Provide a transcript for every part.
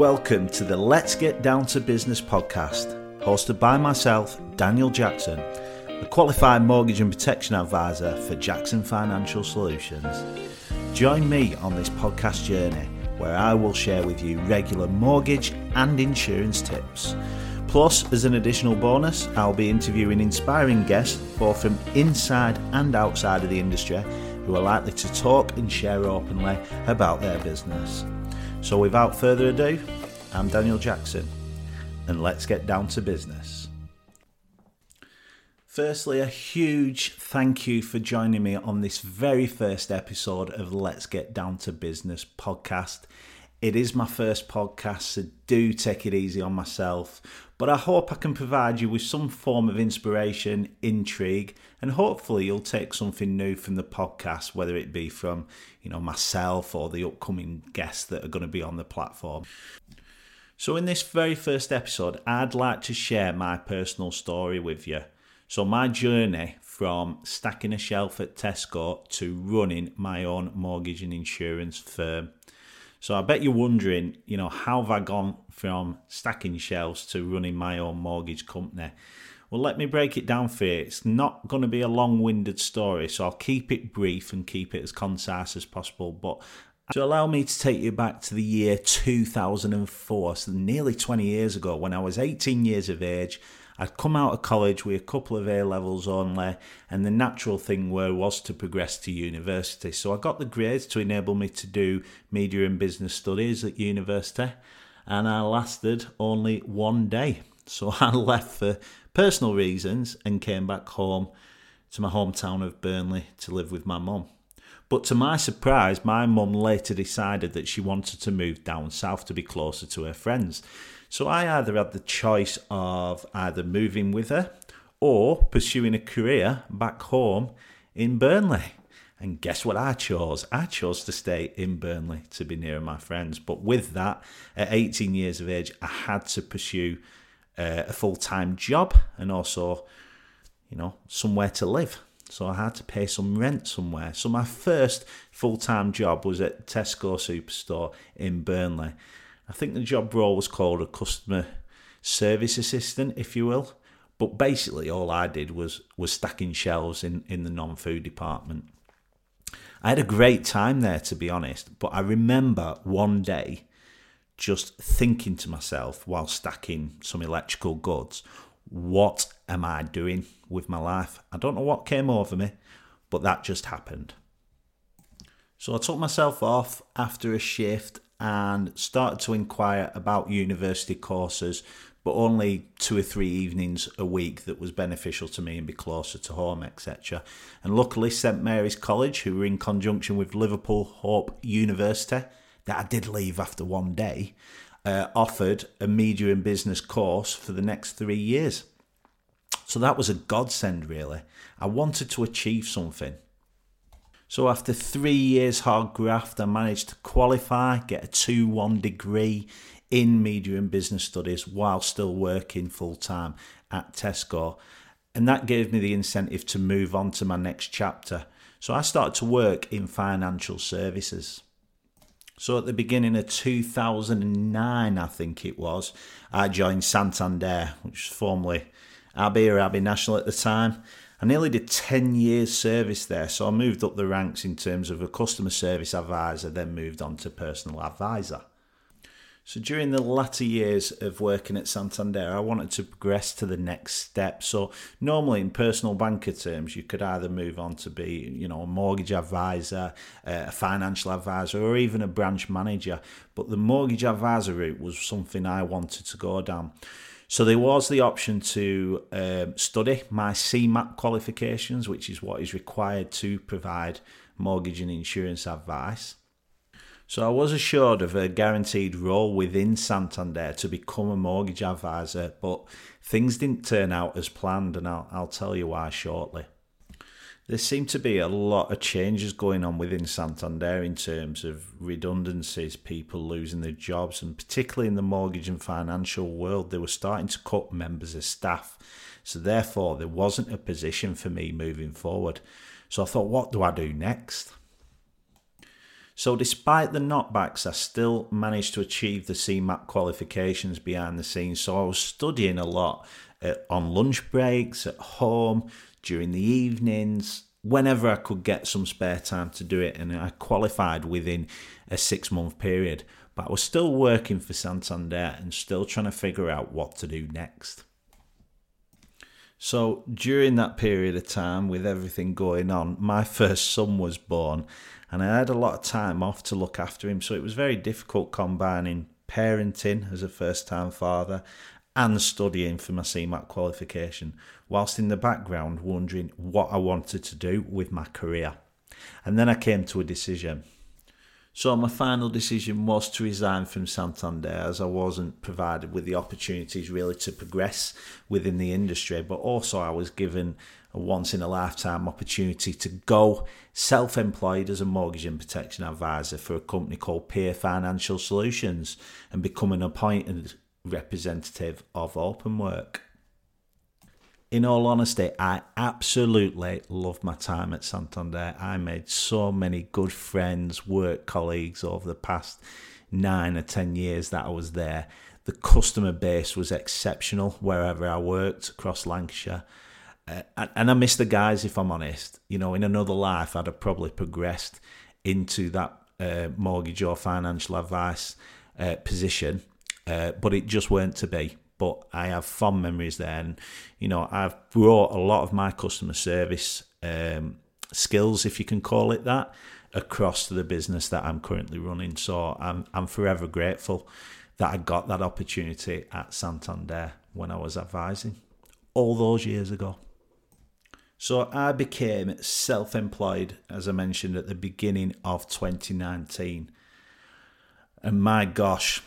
Welcome to the Let's Get Down to Business podcast, hosted by myself, Daniel Jackson, a qualified mortgage and protection advisor for Jackson Financial Solutions. Join me on this podcast journey where I will share with you regular mortgage and insurance tips. Plus, as an additional bonus, I'll be interviewing inspiring guests both from inside and outside of the industry who are likely to talk and share openly about their business. So, without further ado, I'm Daniel Jackson, and let's get down to business. Firstly, a huge thank you for joining me on this very first episode of Let's Get Down to Business podcast. It is my first podcast, so do take it easy on myself. But I hope I can provide you with some form of inspiration, intrigue, and hopefully you'll take something new from the podcast, whether it be from you know myself or the upcoming guests that are going to be on the platform. So, in this very first episode, I'd like to share my personal story with you. So, my journey from stacking a shelf at Tesco to running my own mortgage and insurance firm. So I bet you're wondering, you know, how have I gone from stacking shelves to running my own mortgage company? Well, let me break it down for you. It's not going to be a long winded story, so I'll keep it brief and keep it as concise as possible. But to allow me to take you back to the year 2004, so nearly 20 years ago, when I was 18 years of age, I'd come out of college with a couple of A levels only, and the natural thing were was to progress to university. So I got the grades to enable me to do media and business studies at university, and I lasted only one day. So I left for personal reasons and came back home to my hometown of Burnley to live with my mum. But to my surprise, my mum later decided that she wanted to move down south to be closer to her friends. So I either had the choice of either moving with her or pursuing a career back home in Burnley. And guess what I chose? I chose to stay in Burnley to be near my friends. But with that, at 18 years of age, I had to pursue uh, a full time job and also, you know, somewhere to live. So I had to pay some rent somewhere. So my first full time job was at Tesco Superstore in Burnley. I think the job role was called a customer service assistant, if you will. But basically, all I did was was stacking shelves in, in the non food department. I had a great time there, to be honest. But I remember one day just thinking to myself while stacking some electrical goods, what am I doing with my life? I don't know what came over me, but that just happened. So I took myself off after a shift and started to inquire about university courses, but only two or three evenings a week that was beneficial to me and be closer to home, etc. And luckily, St Mary's College, who were in conjunction with Liverpool Hope University, that I did leave after one day, uh, offered a media and business course for the next three years. So that was a godsend, really. I wanted to achieve something. So after three years hard graft, I managed to qualify, get a 2 1 degree in media and business studies while still working full time at Tesco. And that gave me the incentive to move on to my next chapter. So I started to work in financial services. So at the beginning of 2009, I think it was, I joined Santander, which was formerly Abbey or Abbey National at the time. I nearly did 10 years service there, so I moved up the ranks in terms of a customer service advisor, then moved on to personal advisor. So during the latter years of working at Santander, I wanted to progress to the next step. So normally in personal banker terms, you could either move on to be, you know, a mortgage advisor, a financial advisor, or even a branch manager. But the mortgage advisor route was something I wanted to go down. So there was the option to um, study my CeMAP qualifications, which is what is required to provide mortgage and insurance advice. So I was assured of a guaranteed role within Santander to become a mortgage advisor, but things didn't turn out as planned, and I'll, I'll tell you why shortly there seem to be a lot of changes going on within Santander in terms of redundancies, people losing their jobs, and particularly in the mortgage and financial world, they were starting to cut members of staff. So, therefore, there wasn't a position for me moving forward. So, I thought, what do I do next? So, despite the knockbacks, I still managed to achieve the CeMAP qualifications behind the scenes. So, I was studying a lot uh, on lunch breaks, at home, during the evenings, whenever I could get some spare time to do it. And I qualified within a six month period. But I was still working for Santander and still trying to figure out what to do next. So during that period of time, with everything going on, my first son was born, and I had a lot of time off to look after him. So it was very difficult combining parenting as a first time father and studying for my CeMAP qualification, whilst in the background wondering what I wanted to do with my career. And then I came to a decision. So my final decision was to resign from Santander as I wasn't provided with the opportunities really to progress within the industry, but also I was given a once in a lifetime opportunity to go self employed as a mortgage and protection advisor for a company called Peer Financial Solutions and become an appointed representative of Openwork in all honesty, I absolutely loved my time at Santander. I made so many good friends, work colleagues over the past nine or ten years that I was there. The customer base was exceptional wherever I worked across Lancashire. Uh, and I miss the guys, if I'm honest. You know, in another life, I'd have probably progressed into that uh, mortgage or financial advice uh, position, uh, but it just weren't to be but I have fond memories there. And, you know, I've brought a lot of my customer service um, skills, if you can call it that, across to the business that I'm currently running. So I'm, I'm forever grateful that I got that opportunity at Santander when I was advising all those years ago. So I became self employed, as I mentioned at the beginning of 2019. And my gosh,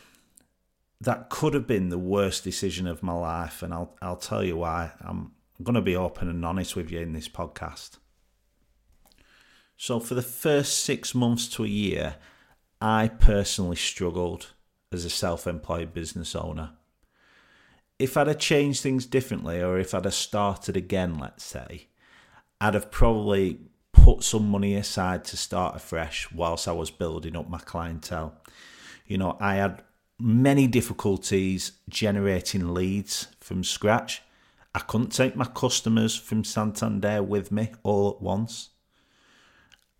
that could have been the worst decision of my life, and I'll I'll tell you why. I'm going to be open and honest with you in this podcast. So, for the first six months to a year, I personally struggled as a self employed business owner. If I'd have changed things differently, or if I'd have started again, let's say, I'd have probably put some money aside to start afresh whilst I was building up my clientele. You know, I had many difficulties generating leads from scratch. I couldn't take my customers from Santander with me all at once.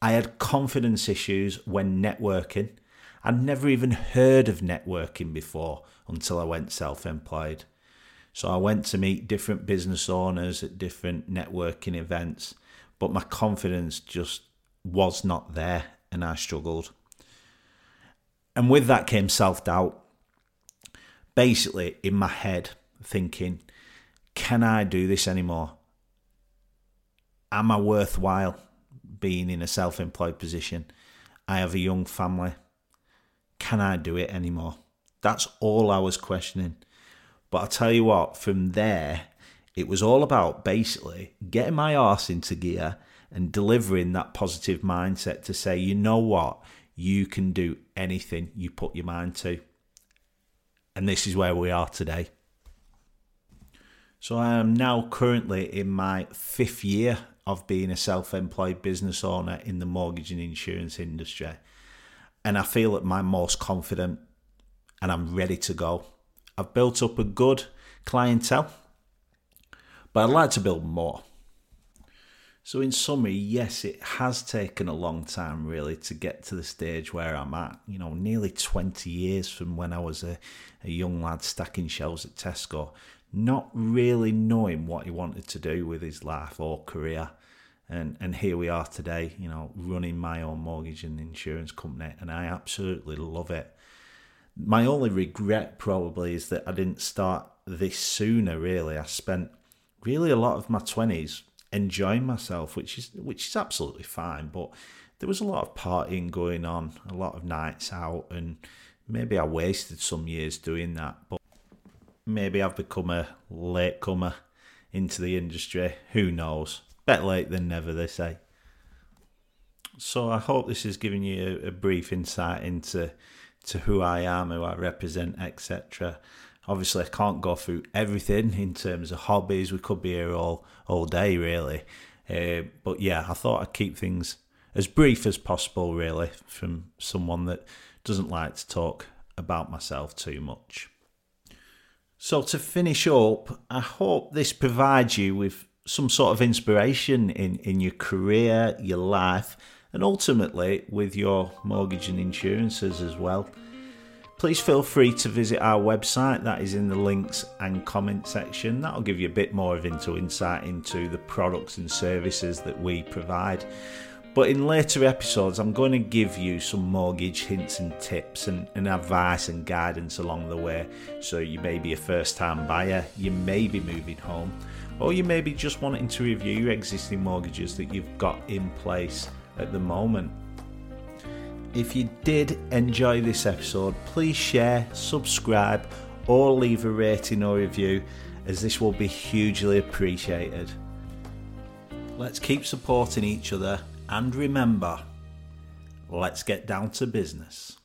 I had confidence issues when networking. I'd never even heard of networking before until I went self employed. So I went to meet different business owners at different networking events, but my confidence just was not there and I struggled. And with that came self doubt basically in my head thinking, can I do this anymore? Am I worthwhile being in a self employed position? I have a young family. Can I do it anymore? That's all I was questioning. But I tell you what, from there, it was all about basically getting my arse into gear and delivering that positive mindset to say, you know what, you can do anything you put your mind to and this is where we are today. So I am now currently in my fifth year of being a self employed business owner in the mortgage and insurance industry. And I feel at my most confident and I'm ready to go. I've built up a good clientele, but I'd like to build more. So, in summary, yes, it has taken a long time really to get to the stage where I'm at. You know, nearly 20 years from when I was a, a young lad stacking shelves at Tesco, not really knowing what he wanted to do with his life or career. And, and here we are today, you know, running my own mortgage and insurance company, and I absolutely love it. My only regret probably is that I didn't start this sooner, really. I spent really a lot of my 20s enjoying myself, which is which is absolutely fine. But there was a lot of partying going on, a lot of nights out, and maybe I wasted some years doing that. But maybe I've become a late comer into the industry. Who knows? Better late than never, they say. So I hope this has given you a, a brief insight into to who I am, who I represent, etc. Obviously, I can't go through everything in terms of hobbies. We could be here all all day, really. Uh, but yeah, I thought I'd keep things as brief as possible, really, from someone that doesn't like to talk about myself too much. So, to finish up, I hope this provides you with some sort of inspiration in, in your career, your life, and ultimately with your mortgage and insurances as well. Please feel free to visit our website, that is in the links and comment section. That'll give you a bit more of into insight into the products and services that we provide. But in later episodes, I'm going to give you some mortgage hints and tips and, and, advice and guidance along the way. So you may be a first time buyer, you may be moving home, or you may be just wanting to review your existing mortgages that you've got in place at the moment. If you did enjoy this episode, please share, subscribe, or leave a rating or review, as this will be hugely appreciated. Let's keep supporting each other and remember, let's get down to business.